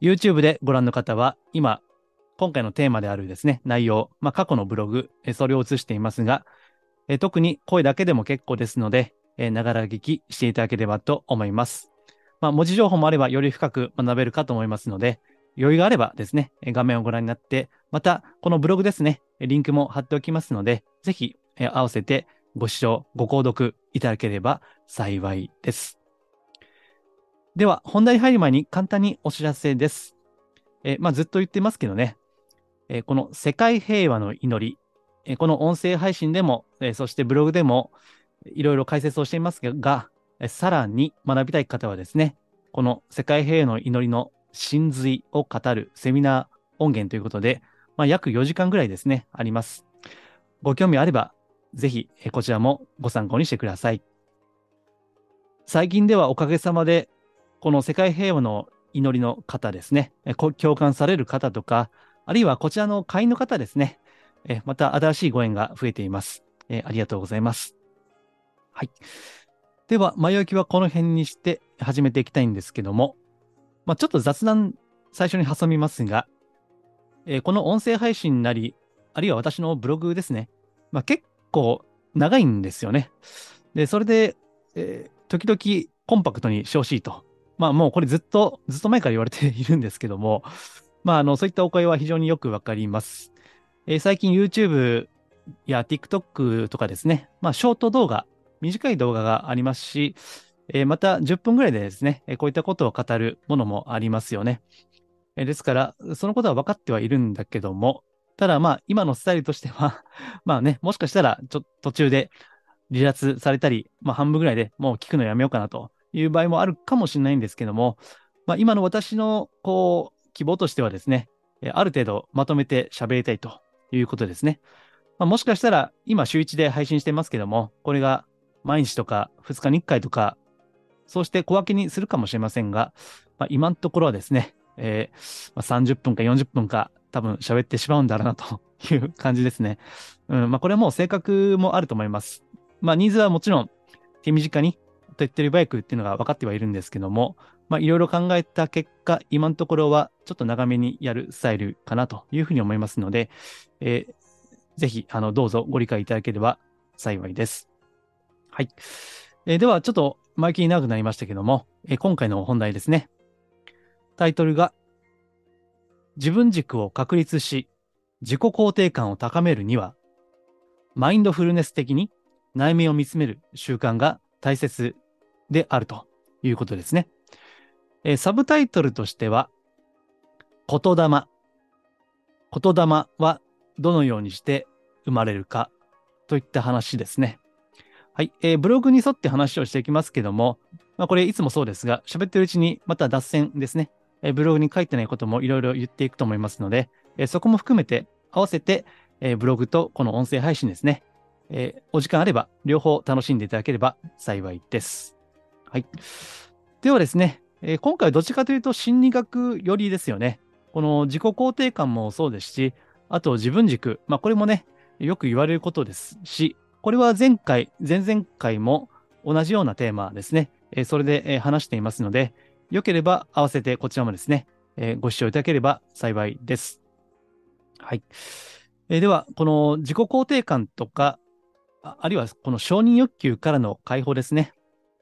YouTube でご覧の方は、今、今回のテーマであるですね、内容、まあ、過去のブログ、それを映していますが、特に声だけでも結構ですので、ながら聞きしていただければと思います。まあ、文字情報もあればより深く学べるかと思いますので、余裕があればですね、画面をご覧になって、また、このブログですね、リンクも貼っておきますので、ぜひ、合わせてご視聴、ご購読いただければ幸いです。では、本題入る前に簡単にお知らせです。えまあ、ずっと言ってますけどね、えこの世界平和の祈り、えこの音声配信でも、えそしてブログでも、いろいろ解説をしていますが、えさらに学びたい方はですね、この世界平和の祈りの真髄を語るセミナー音源ということで、まあ、約4時間ぐらいですね、あります。ご興味あれば、ぜひ、こちらもご参考にしてください。最近ではおかげさまで、この世界平和の祈りの方ですね、共感される方とか、あるいはこちらの会員の方ですね、また新しいご縁が増えています。ありがとうございます。はい。では、前置きはこの辺にして始めていきたいんですけども、まあ、ちょっと雑談最初に挟みますが、えーこの音声配信なり、あるいは私のブログですね、まあ、結構長いんですよね。で、それで、えー時々コンパクトにしてほしいと。まあもうこれずっと、ずっと前から言われているんですけども、まああの、そういったお声は非常によくわかります。えー最近 YouTube や TikTok とかですね、まあショート動画、短い動画がありますし、えーまた10分ぐらいでですね、こういったことを語るものもありますよね。えーですから、そのことは分かってはいるんだけども、ただまあ今のスタイルとしては、まあね、もしかしたらちょっと途中で離脱されたり、まあ半分ぐらいでもう聞くのやめようかなという場合もあるかもしれないんですけども、まあ今の私のこう希望としてはですね、ある程度まとめて喋りたいということですね。まあ、もしかしたら今週1で配信してますけども、これが毎日とか2日に1回とか、そうして小分けにするかもしれませんが、まあ、今のところはですね、えーまあ、30分か40分か多分喋ってしまうんだろうなという感じですね。うん、まあこれはもう性格もあると思います。まあニーズはもちろん手短に手っ取り早くっていうのが分かってはいるんですけども、まあいろいろ考えた結果、今のところはちょっと長めにやるスタイルかなというふうに思いますので、えーぜひ、あの、どうぞご理解いただければ幸いです。はい。えーでは、ちょっと前置きに長くなりましたけども、えー今回の本題ですね。タイトルが、自分軸を確立し、自己肯定感を高めるには、マインドフルネス的に内面を見つめる習慣が大切であるということですね。えーサブタイトルとしては、言霊。言霊はどのようにして生まれるかといった話ですね。はい。えーブログに沿って話をしていきますけども、まあこれいつもそうですが、喋ってるうちにまた脱線ですね。えーブログに書いてないこともいろいろ言っていくと思いますので、えーそこも含めて合わせて、えーブログとこの音声配信ですね。えお時間あれば両方楽しんでいただければ幸いです。はい。ではですね、えー今回どっちかというと心理学寄りですよね。この自己肯定感もそうですし、あと自分軸。まあこれもね、よく言われることですし、これは前回、前々回も同じようなテーマですね。えーそれでえ話していますので、よければ合わせてこちらもですね、えーご視聴いただければ幸いです。はい。えーでは、この自己肯定感とか、ああるいはこの承認欲求からの解放ですね。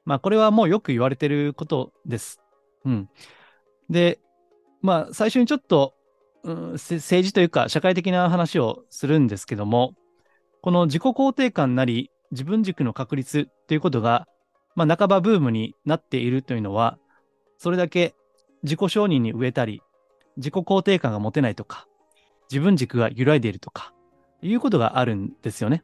まあ、これはもうよく言われてることです。うん。で、まあ、最初にちょっと、うん、政治というか社会的な話をするんですけども、この自己肯定感なり自分軸の確立ということが、まあ、半ばブームになっているというのは、それだけ自己承認に植えたり、自己肯定感が持てないとか、自分軸が揺らいでいるとか、いうことがあるんですよね。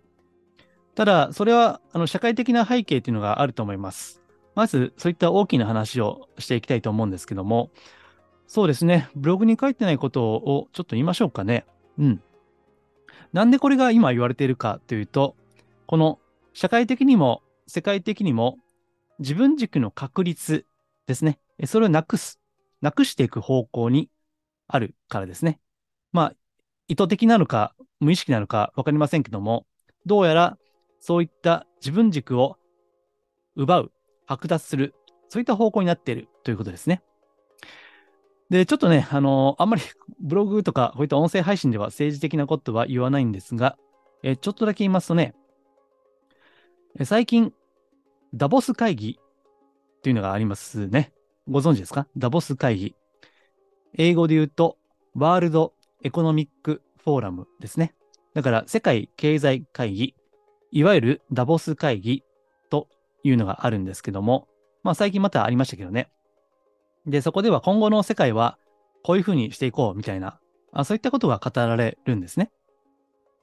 ただ、それは、あの、社会的な背景というのがあると思います。まず、そういった大きな話をしていきたいと思うんですけども、そうですね。ブログに書いてないことをちょっと言いましょうかね。うん。なんでこれが今言われているかというと、この社会的にも世界的にも自分軸の確立ですね。それをなくす、なくしていく方向にあるからですね。まあ、意図的なのか無意識なのかわかりませんけども、どうやらそういった自分軸を奪う、剥奪する、そういった方向になっているということですね。で、ちょっとね、あのー、あんまり ブログとかこういった音声配信では政治的なことは言わないんですが、えちょっとだけ言いますとね、最近、ダボス会議っていうのがありますね。ご存知ですか？ダボス会議。英語で言うと、ワールドエコノミックフォーラムですね。だから、世界経済会議、いわゆるダボス会議というのがあるんですけども、まあ最近またありましたけどね。で、そこでは今後の世界はこういうふうにしていこうみたいな、あそういったことが語られるんですね。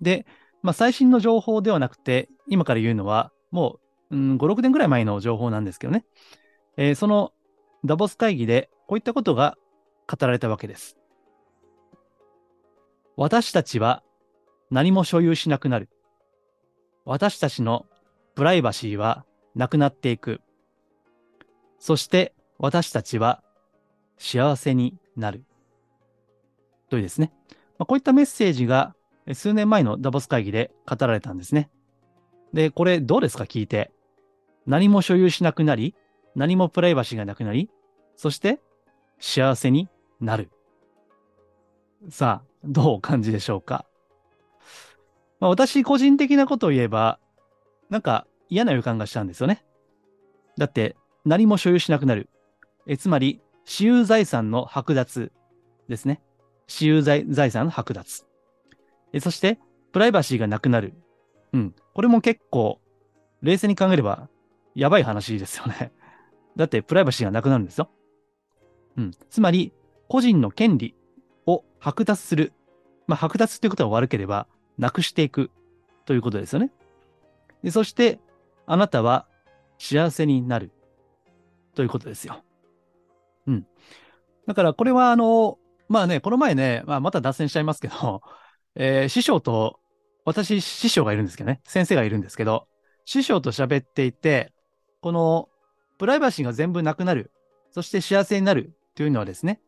で、まあ最新の情報ではなくて、今から言うのはもう、うん、5、6年ぐらい前の情報なんですけどね。えー、そのダボス会議でこういったことが語られたわけです。私たちは何も所有しなくなる。私たちのプライバシーはなくなっていく。そして私たちは幸せになる。というですね。まあ、こういったメッセージが数年前のダボス会議で語られたんですね。で、これどうですか？聞いて。何も所有しなくなり、何もプライバシーがなくなり、そして幸せになる。さあ、どうお感じでしょうか？まあ、私個人的なことを言えば、なんか嫌な予感がしたんですよね。だって何も所有しなくなる。えつまり、私有財産の剥奪ですね。私有財産の剥奪。えそして、プライバシーがなくなる。うん。これも結構、冷静に考えれば、やばい話ですよね。だって、プライバシーがなくなるんですよ。うん。つまり、個人の権利を剥奪する。まあ、剥奪っていうことが悪ければ、なくしていくということですよね。でそして、あなたは幸せになるということですよ。うん。だから、これは、あの、まあね、この前ね、まあ、また脱線しちゃいますけど、えー、師匠と私、師匠がいるんですけどね、先生がいるんですけど、師匠と喋っていて、このプライバシーが全部なくなる、そして幸せになるというのはですね、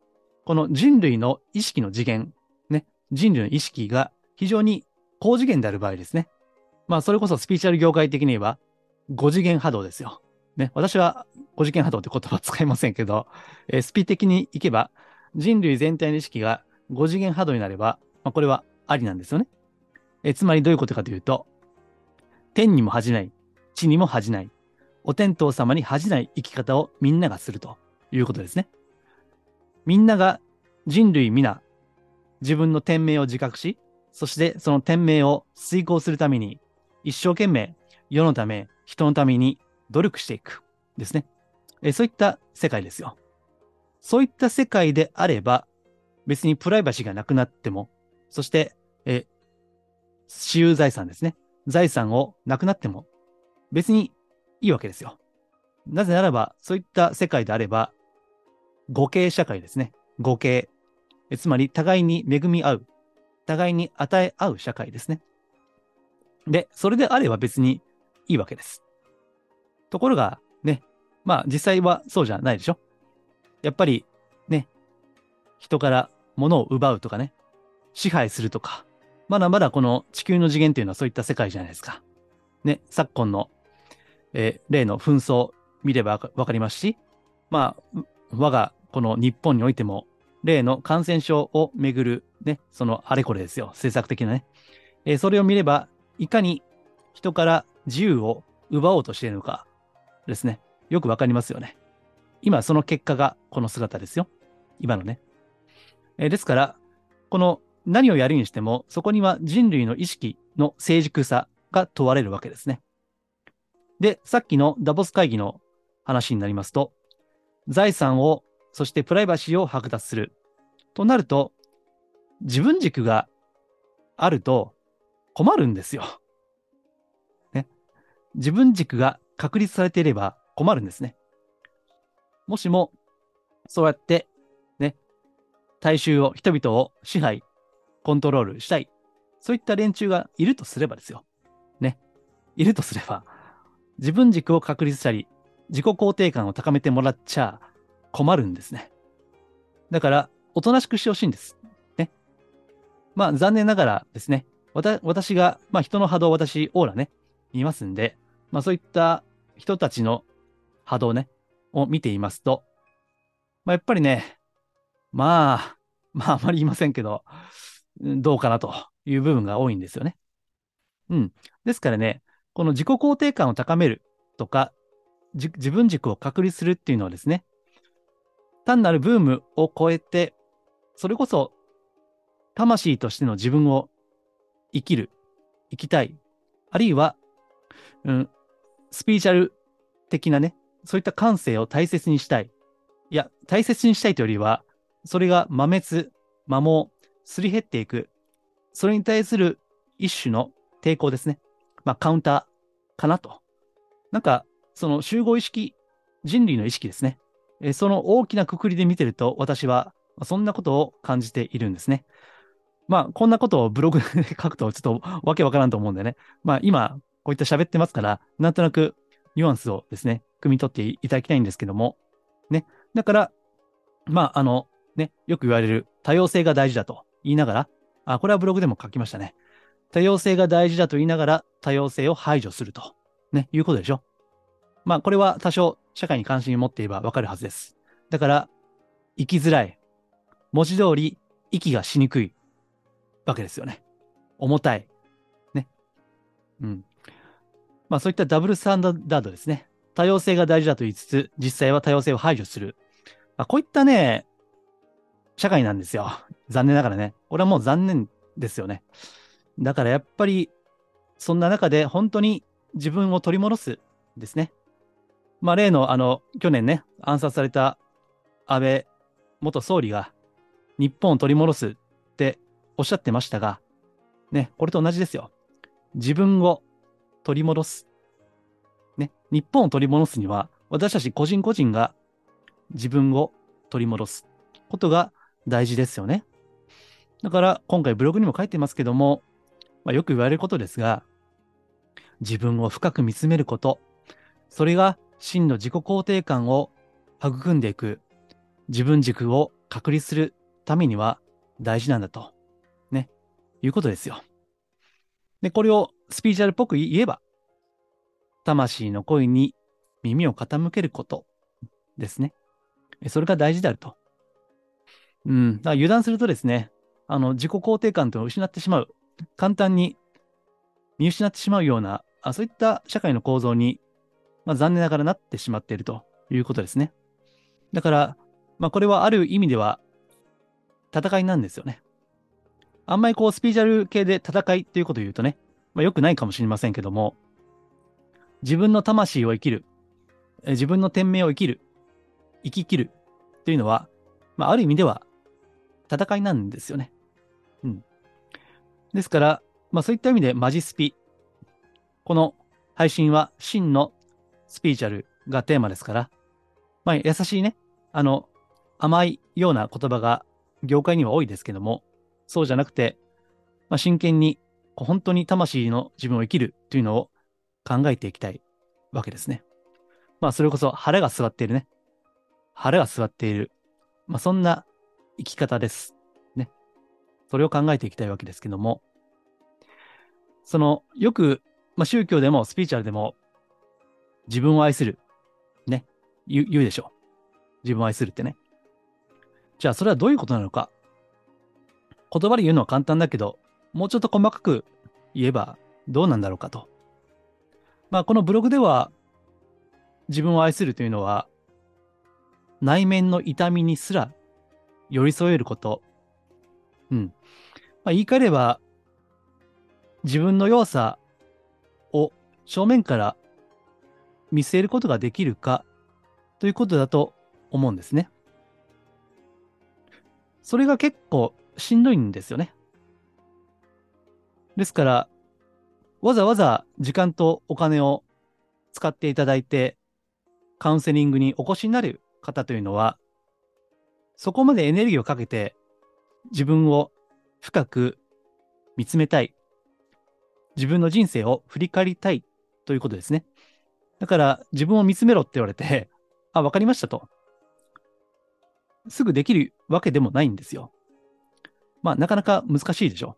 この人類の意識の次元、ね、人類の意識が非常に高次元である場合ですね。まあ、それこそスピーチャル業界的に言えば、5次元波動ですよ。ね、私は5次元波動って言葉は使いませんけど、えー、スピ的にいけば、人類全体の意識が5次元波動になれば、まあ、これはありなんですよね。えつまりどういうことかというと、天にも恥じない、地にも恥じない、お天道様に恥じない生き方をみんながするということですね。みんなが人類皆、自分の天命を自覚し、そしてその天命を遂行するために、一生懸命世のため、人のために努力していく。ですね。えそういった世界ですよ。そういった世界であれば、別にプライバシーがなくなっても、そして、え私有財産ですね。財産をなくなっても別にいいわけですよ。なぜならば、そういった世界であれば、互恵社会ですね。互恵。つまり、互いに恵み合う。互いに与え合う社会ですね。で、それであれば別にいいわけです。ところが、ね、まあ実際はそうじゃないでしょ。やっぱり、ね、人から物を奪うとかね、支配するとか、まだまだこの地球の次元っていうのはそういった世界じゃないですか。ね、昨今の、えー、例の紛争見ればわかりますし、まあ、我がこの日本においても、例の感染症をめぐるね、そのあれこれですよ、政策的なね。えー、それを見れば、いかに人から自由を奪おうとしているのかですね、よくわかりますよね。今その結果がこの姿ですよ。今のね。えー、ですから、この何をやるにしても、そこには人類の意識の成熟さが問われるわけですね。で、さっきのダボス会議の話になりますと、財産を、そしてプライバシーを剥奪する。となると、自分軸があると困るんですよ。ね。自分軸が確立されていれば困るんですね。もしも、そうやって、ね、大衆を、人々を支配、コントロールしたい。そういった連中がいるとすればですよ。ね。いるとすれば、自分軸を確立したり、自己肯定感を高めてもらっちゃ困るんですね。だから、おとなしくしてほしいんです。ね。まあ、残念ながらですね、私が、まあ、人の波動、私、オーラね、見ますんで、まあ、そういった人たちの波動ね、を見ていますと、まあ、やっぱりね、まあ、まあ、あまり言いませんけど、どうかなという部分が多いんですよね。うん。ですからね、この自己肯定感を高めるとか、自分軸を確立するっていうのはですね、単なるブームを超えて、それこそ魂としての自分を生きる、生きたい、あるいは、うん、スピーチャル的なね、そういった感性を大切にしたい。いや、大切にしたいというよりは、それが摩滅、摩耗、すり減っていく。それに対する一種の抵抗ですね。まあ、カウンターかなと。なんか、その集合意識、人類の意識ですね。えその大きなくくりで見てると、私はそんなことを感じているんですね。まあ、こんなことをブログで書くとちょっとわけわからんと思うんでね。まあ、今、こういった喋ってますから、なんとなくニュアンスをですね、汲み取っていただきたいんですけども、ね。だから、まあ、あの、ね、よく言われる多様性が大事だと言いながら、あ、これはブログでも書きましたね。多様性が大事だと言いながら多様性を排除すると、ね、いうことでしょ。まあ、これは多少社会に関心を持っていればわかるはずです。だから、生きづらい。文字通り、息がしにくいわけですよね。重たい。ね。うん。まあ、そういったダブルスタンダードですね。多様性が大事だと言いつつ、実際は多様性を排除する。まあ、こういったね、社会なんですよ。残念ながらね。俺はもう残念ですよね。だからやっぱり、そんな中で本当に自分を取り戻すですね。まあ、例の、あの、去年ね、暗殺された安倍元総理が日本を取り戻すっておっしゃってましたが、ね、これと同じですよ。自分を取り戻す。ね、日本を取り戻すには、私たち個人個人が自分を取り戻すことが大事ですよね。だから、今回ブログにも書いてますけども、まあ、よく言われることですが、自分を深く見つめること、それが真の自己肯定感を育んでいく、自分軸を確立するためには大事なんだと、ね、いうことですよ。で、これをスピーチャルっぽく言えば、魂の声に耳を傾けることですね。それが大事であると。うん。だから油断するとですね、あの、自己肯定感というのを失ってしまう。簡単に見失ってしまうような、あそういった社会の構造にまあ、残念ながらなってしまっているということですね。だから、まあ、これはある意味では戦いなんですよね。あんまりこうスピーチャル系で戦いということを言うとね、まあ、良くないかもしれませんけども、自分の魂を生きる、自分の天命を生きる、生き切るというのは、まあ、ある意味では戦いなんですよね。うん。ですから、まあそういった意味でマジスピ。この配信は真のスピーチャルがテーマですから、まあ、優しいね、あの、甘いような言葉が業界には多いですけども、そうじゃなくて、まあ、真剣に、本当に魂の自分を生きるというのを考えていきたいわけですね。まあ、それこそ腹が座っているね。腹が座っている。まあ、そんな生き方です。ね。それを考えていきたいわけですけども、その、よく、まあ、宗教でもスピーチャルでも自分を愛する。ね。言うでしょう。自分を愛するってね。じゃあ、それはどういうことなのか。言葉で言うのは簡単だけど、もうちょっと細かく言えばどうなんだろうかと。まあ、このブログでは、自分を愛するというのは、内面の痛みにすら寄り添えること。うん。まあ、言い換えれば、自分の弱さを正面から見据えることができるかということだと思うんですね。それが結構しんどいんですよね。ですから、わざわざ時間とお金を使っていただいて、カウンセリングにお越しになる方というのは、そこまでエネルギーをかけて自分を深く見つめたい。自分の人生を振り返りたいということですね。だから自分を見つめろって言われて、あ、わかりましたと。すぐできるわけでもないんですよ。まあ、なかなか難しいでしょ。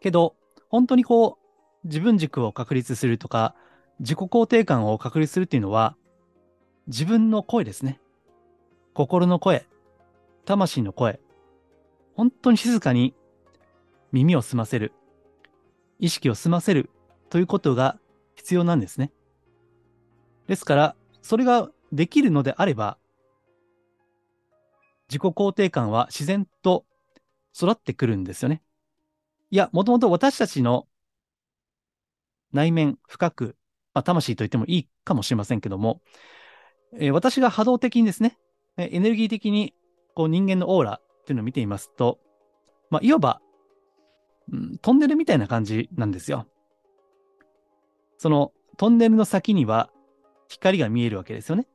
けど、本当にこう、自分軸を確立するとか、自己肯定感を確立するっていうのは、自分の声ですね。心の声、魂の声。本当に静かに耳を澄ませる、意識を澄ませるということが必要なんですね。ですから、それができるのであれば、自己肯定感は自然と育ってくるんですよね。いや、もともと私たちの内面深く、まあ、魂と言ってもいいかもしれませんけども、えー、私が波動的にですね、エネルギー的にこう人間のオーラっていうのを見ていますと、まあ、いわば、うん、トンネルみたいな感じなんですよ。そのトンネルの先には光が見えるわけですよね。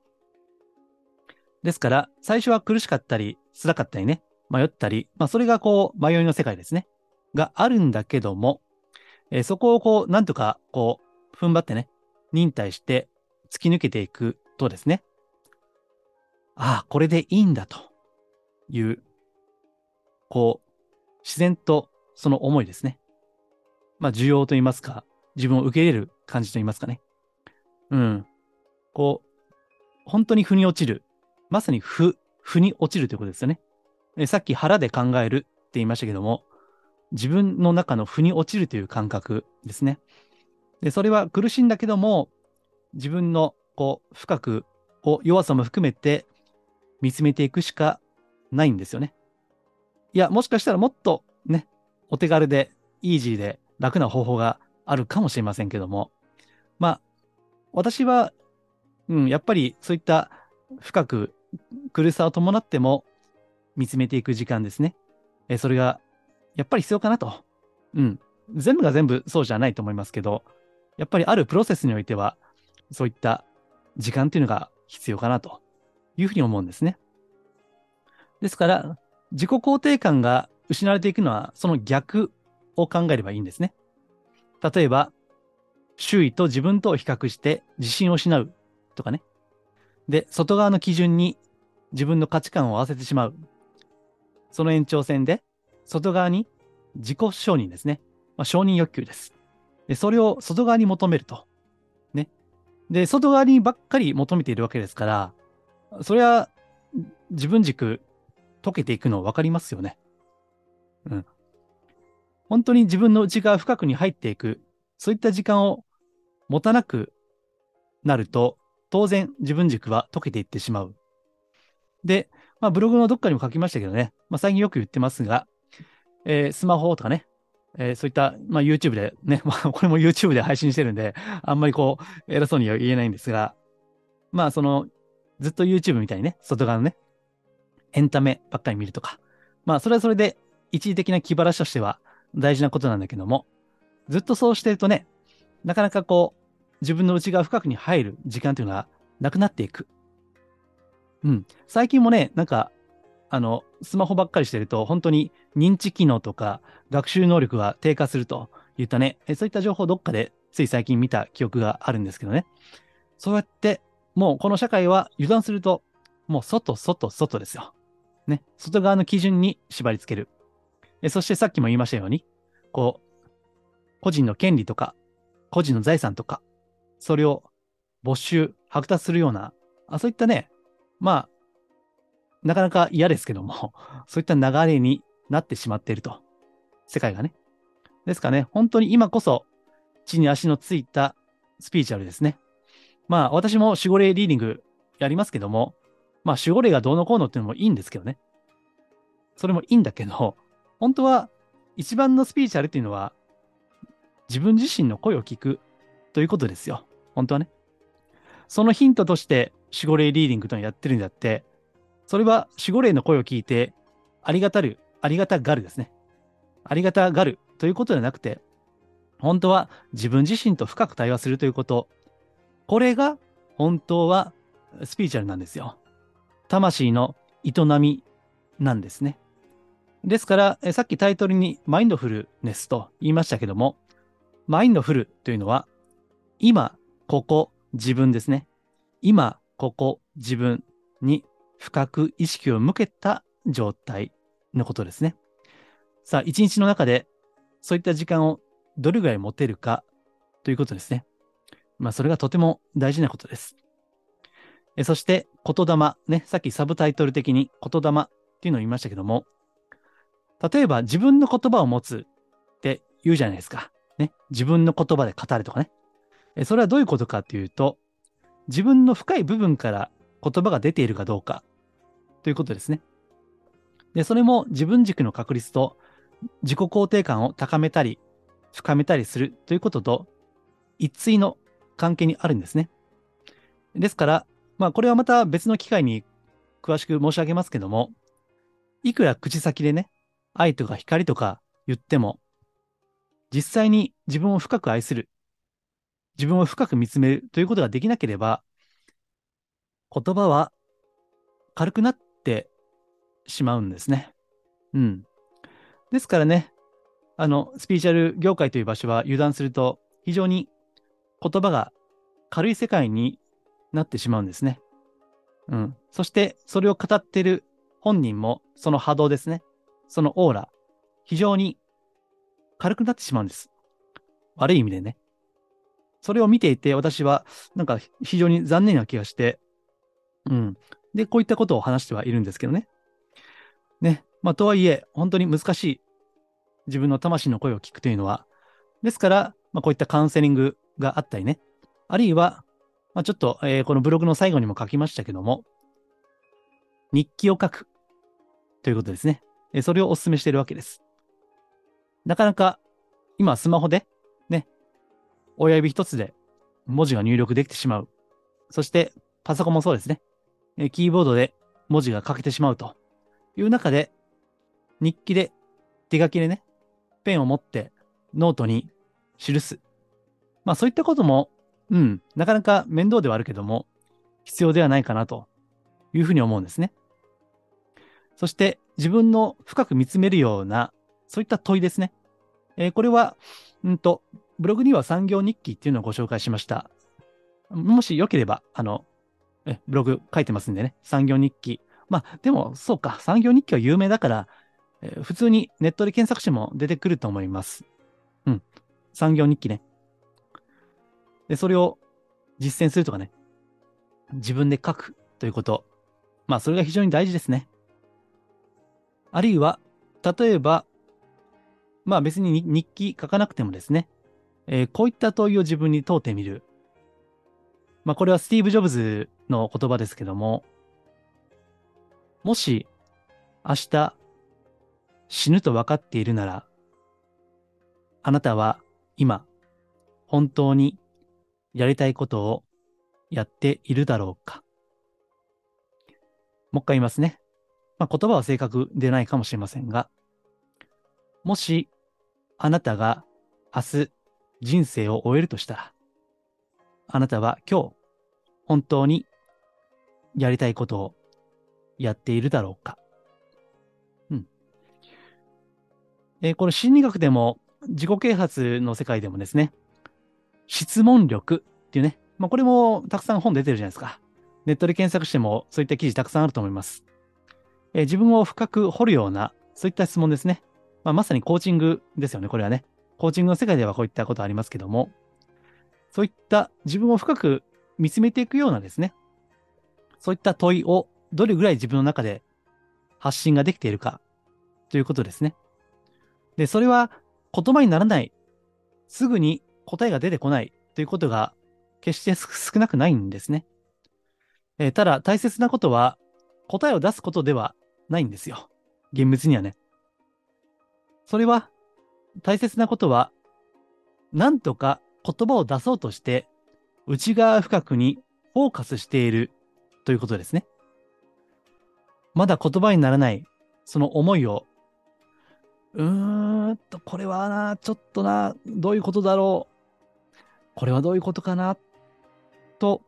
ですから、最初は苦しかったり、辛かったりね、迷ったり、まあ、それがこう、迷いの世界ですね。があるんだけども、えー、そこをこう、なんとか、こう、踏ん張ってね、忍耐して突き抜けていくとですね、ああ、これでいいんだという、こう、自然とその思いですね。まあ、需要と言いますか、自分を受け入れる感じと言いますかね。うん。こう、本当に腑に落ちる。まさに腑、腑に落ちるということですよね。えさっき腹で考えるって言いましたけども、自分の中の腑に落ちるという感覚ですね。で、それは苦しいんだけども、自分のこう深くを弱さも含めて見つめていくしかないんですよね。いや、もしかしたらもっとね、お手軽で、イージーで楽な方法があるかもしれませんけども、まあ、私は、うん、やっぱりそういった深く苦しさを伴っても見つめていく時間ですね。えそれが、やっぱり必要かなと。うん。全部が全部そうじゃないと思いますけど、やっぱりあるプロセスにおいては、そういった時間っていうのが必要かなというふうに思うんですね。ですから、自己肯定感が失われていくのは、その逆を考えればいいんですね。例えば、周囲と自分とを比較して自信を失うとかね。で、外側の基準に自分の価値観を合わせてしまう。その延長線で、外側に自己承認ですね。まあ、承認欲求です。で、それを外側に求めると。ね。で、外側にばっかり求めているわけですから、それは自分軸溶けていくの分かりますよね。うん。本当に自分の内側深くに入っていく、そういった時間を持たなくなると、当然自分軸は溶けていってしまう。で、まあ、ブログのどっかにも書きましたけどね、まあ、最近よく言ってますが、えー、スマホとかね、えー、そういった、まあ、YouTube でね、まあ、これも YouTube で配信してるんで、あんまりこう、偉そうには言えないんですが、まあ、その、ずっと YouTube みたいにね、外側のね、エンタメばっかり見るとか、まあ、それはそれで一時的な気晴らしとしては大事なことなんだけども、ずっとそうしてるとね、なかなかこう、自分の内側深くに入る時間というのはなくなっていく。うん。最近もね、なんか、あの、スマホばっかりしてると、本当に認知機能とか学習能力が低下するといったね、そういった情報どっかでつい最近見た記憶があるんですけどね。そうやって、もうこの社会は油断すると、もう外、外、外ですよ。ね。外側の基準に縛り付ける。そしてさっきも言いましたように、こう、個人の権利とか、個人の財産とか、それを没収、剥奪するような、あそういったね、まあ、なかなか嫌ですけども、そういった流れになってしまっていると。世界がね。ですかね、本当に今こそ、地に足のついたスピーチュアルですね。まあ、私も守護霊リーディングやりますけども、まあ、守護霊がどうのこうのっていうのもいいんですけどね。それもいいんだけど、本当は一番のスピーチュアルっていうのは、自分自身の声を聞くということですよ。本当はね。そのヒントとして守護霊リーディングというのをやってるんだって、それは守護霊の声を聞いて、ありがたる、ありがたがるですね。ありがたがるということではなくて、本当は自分自身と深く対話するということ。これが本当はスピーチュアルなんですよ。魂の営みなんですね。ですから、さっきタイトルにマインドフルネスと言いましたけども、マインドフルというのは、今、ここ、自分ですね。今、ここ、自分に深く意識を向けた状態のことですね。さあ、一日の中でそういった時間をどれぐらい持てるかということですね。まあ、それがとても大事なことです。えそして、言霊、ね、さっきサブタイトル的に言霊っていうのを言いましたけども、例えば自分の言葉を持つって言うじゃないですか。ね、自分の言葉で語るとかね。それはどういうことかっていうと、自分の深い部分から言葉が出ているかどうかということですね。で、それも自分軸の確率と自己肯定感を高めたり、深めたりするということと一対の関係にあるんですね。ですから、まあこれはまた別の機会に詳しく申し上げますけども、いくら口先でね、愛とか光とか言っても、実際に自分を深く愛する、自分を深く見つめるということができなければ、言葉は軽くなってしまうんですね。うん。ですからね、あの、スピーチャル業界という場所は油断すると、非常に言葉が軽い世界になってしまうんですね。うん。そして、それを語っている本人も、その波動ですね。そのオーラ、非常に軽くなってしまうんです。悪い意味でね。それを見ていて、私は、なんか非常に残念な気がして、うん。で、こういったことを話してはいるんですけどね。ね。まあ、とはいえ、本当に難しい。自分の魂の声を聞くというのは。ですから、まあ、こういったカウンセリングがあったりね。あるいは、まあ、ちょっと、えー、このブログの最後にも書きましたけども、日記を書くということですね。え、それをお勧めしているわけです。なかなか、今スマホで、親指一つで文字が入力できてしまう。そして、パソコンもそうですね。キーボードで文字が書けてしまうという中で、日記で、手書きでね、ペンを持ってノートに記す。まあそういったことも、うん、なかなか面倒ではあるけども、必要ではないかなというふうに思うんですね。そして自分の深く見つめるような、そういった問いですね。えー、これは、うんと、ブログには三行日記っていうのをご紹介しました。もしよければ、あの、えブログ書いてますんでね、三行日記。まあ、でも、そうか、産業日記は有名だから、えー、普通にネットで検索しても出てくると思います。うん。産業日記ね。で、それを実践するとかね、自分で書くということ。まあ、それが非常に大事ですね。あるいは、例えば、まあ別に日記書かなくてもですね、えー、こういった問いを自分に問うてみる。まあこれはスティーブ・ジョブズの言葉ですけども、もし明日死ぬと分かっているなら、あなたは今本当にやりたいことをやっているだろうか。もう一回言いますね。まあ、言葉は正確でないかもしれませんが、もしあなたが明日人生を終えるとしたら、あなたは今日本当にやりたいことをやっているだろうか。うん。えー、この心理学でも自己啓発の世界でもですね、質問力っていうね、まあこれもたくさん本出てるじゃないですか。ネットで検索してもそういった記事たくさんあると思います。えー、自分を深く掘るような、そういった質問ですね。まあ、まさにコーチングですよね、これはね。コーチングの世界ではこういったことありますけども、そういった自分を深く見つめていくようなですね、そういった問いをどれぐらい自分の中で発信ができているかということですね。で、それは言葉にならない、すぐに答えが出てこないということが決して少なくないんですね。えー、ただ大切なことは答えを出すことではないんですよ。厳密にはね。それは、大切なことは、なんとか言葉を出そうとして、内側深くにフォーカスしているということですね。まだ言葉にならない、その思いを、うーんと、これはな、ちょっとな、どういうことだろう。これはどういうことかな、と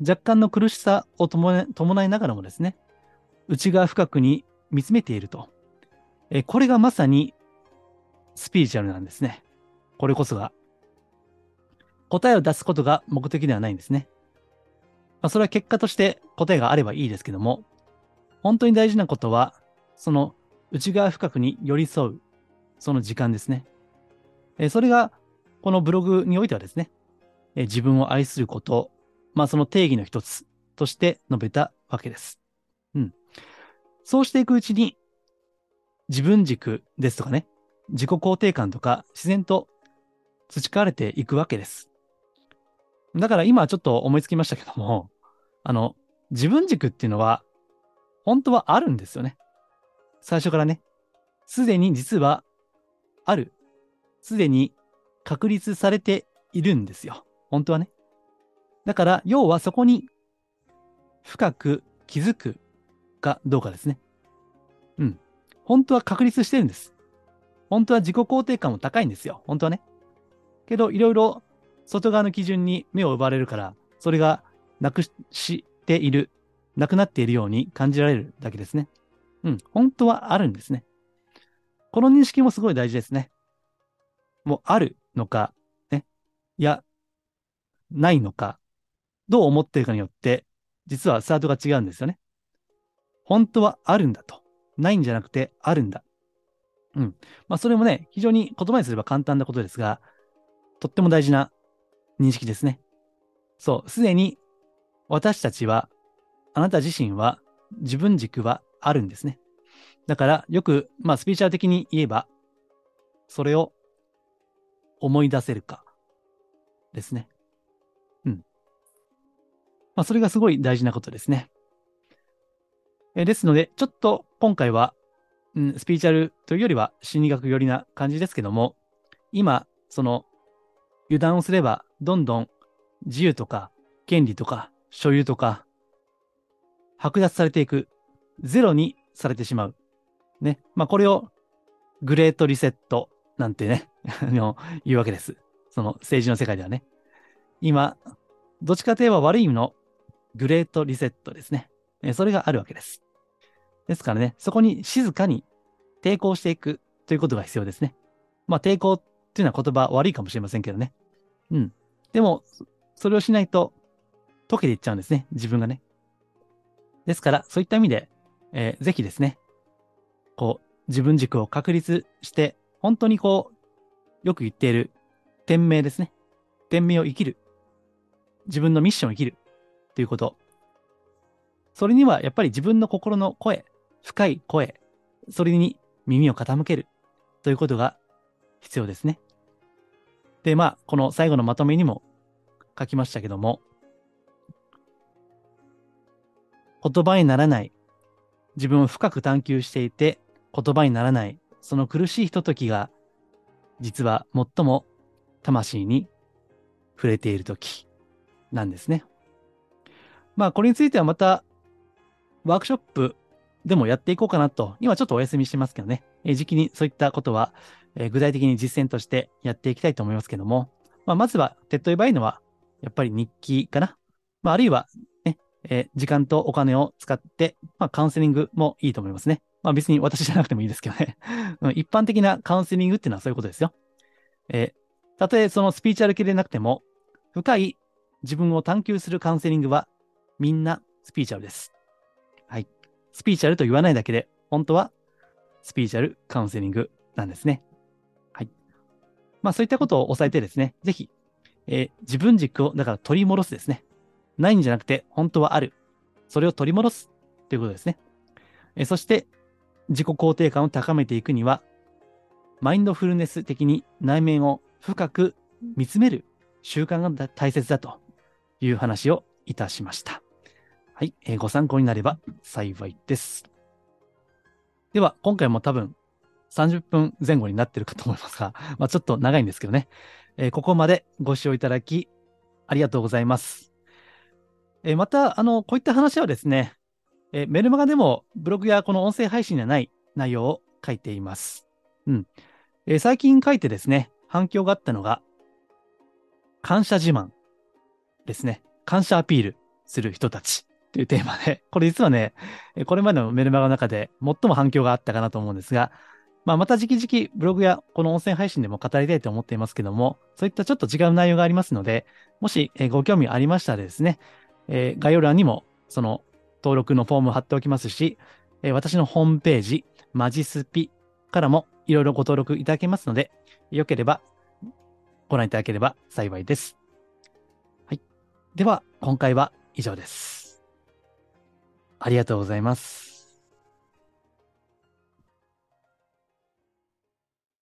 若干の苦しさを伴いながらもですね、内側深くに見つめているとえこれがまさにスピリチュアルなんですね。これこそが。答えを出すことが目的ではないんですね。まあ、それは結果として答えがあればいいですけども、本当に大事なことは、その内側深くに寄り添う、その時間ですね。えそれが、このブログにおいてはですね、え自分を愛すること、まあその定義の一つとして述べたわけです。うん。そうしていくうちに、自分軸ですとかね、自己肯定感とか自然と培われていくわけです。だから今ちょっと思いつきましたけども、あの、自分軸っていうのは、本当はあるんですよね。最初からね。すでに実は、ある。すでに確立されているんですよ。本当はね。だから、要はそこに深く気づくかどうかですね。うん。本当は確立してるんです。本当は自己肯定感も高いんですよ。本当はね。けど、いろいろ外側の基準に目を奪われるから、それがなくしている、なくなっているように感じられるだけですね。うん。本当はあるんですね。この認識もすごい大事ですね。もうあるのか、ね。いや、ないのか、どう思っているかによって、実はスタートが違うんですよね。本当はあるんだと。ないんじゃなくてあるんだ。うん。まあ、それもね、非常に言葉にすれば簡単なことですが、とっても大事な認識ですね。そう、すでに私たちは、あなた自身は自分軸はあるんですね。だから、よく、まあ、スピーチャー的に言えば、それを思い出せるかですね。うん。まあ、それがすごい大事なことですね。えですので、ちょっと今回は、うん、スピーチャルというよりは心理学寄りな感じですけども、今、その、油断をすれば、どんどん自由とか、権利とか、所有とか、剥奪されていく、ゼロにされてしまう。ね。まあ、これを、グレートリセットなんてね の言うわけです。その政治の世界ではね。今、どっちかといえば悪い意味のグレートリセットですね。それがあるわけです。ですからね、そこに静かに抵抗していくということが必要ですね。まあ、抵抗っていうのは言葉悪いかもしれませんけどね。うん。でも、それをしないと溶けていっちゃうんですね。自分がね。ですから、そういった意味で、えー、ぜひですね、こう、自分軸を確立して、本当にこう、よく言っている、天命ですね。天命を生きる。自分のミッションを生きる。ということ。それにはやっぱり自分の心の声、深い声、それに耳を傾けるということが必要ですね。で、まあ、この最後のまとめにも書きましたけども、言葉にならない、自分を深く探求していて言葉にならない、その苦しいひとときが、実は最も魂に触れているときなんですね。まあ、これについてはまたワークショップでもやっていこうかなと、今ちょっとお休みしてますけどね、え時期にそういったことは、え具体的に実践としてやっていきたいと思いますけども、まあ、まずは手っ取り早いのは、やっぱり日記かな。まあ、あるいは、ね、えー、時間とお金を使って、まあ、カウンセリングもいいと思いますね。まあ、別に私じゃなくてもいいですけどね。一般的なカウンセリングっていうのはそういうことですよ。えー、たとえそのスピーチャル系でなくても、深い自分を探求するカウンセリングは、みんなスピーチャルです。スピーチャルと言わないだけで、本当はスピーチャルカウンセリングなんですね。はい。まあそういったことを押さえてですね、ぜひ、えー、自分軸をだから取り戻すですね。ないんじゃなくて本当はある。それを取り戻すということですね。えー、そして自己肯定感を高めていくには、マインドフルネス的に内面を深く見つめる習慣が大切だという話をいたしました。はい、えー、ご参考になれば幸いです。では、今回も多分30分前後になってるかと思いますが、まあ、ちょっと長いんですけどね、えー、ここまでご視聴いただきありがとうございます。えー、また、あの、こういった話はですね、えメルマガでもブログやこの音声配信にはない内容を書いています。うん。え最近書いてですね、反響があったのが、感謝自慢ですね。感謝アピールする人たち。というテーマで、これ実はね、これまでのメルマガの中で最も反響があったかなと思うんですが、まあ、また時々ブログやこの音声配信でも語りたいと思っていますけども、そういったちょっと違う内容がありますので、もし、ご興味ありましたらですね、えー概要欄にもその登録のフォーム貼っておきますし、えー私のホームページ、マジスピからもいろいろご登録いただけますので、よければご覧いただければ幸いです。はい。では、今回は以上です。ありがとうございます。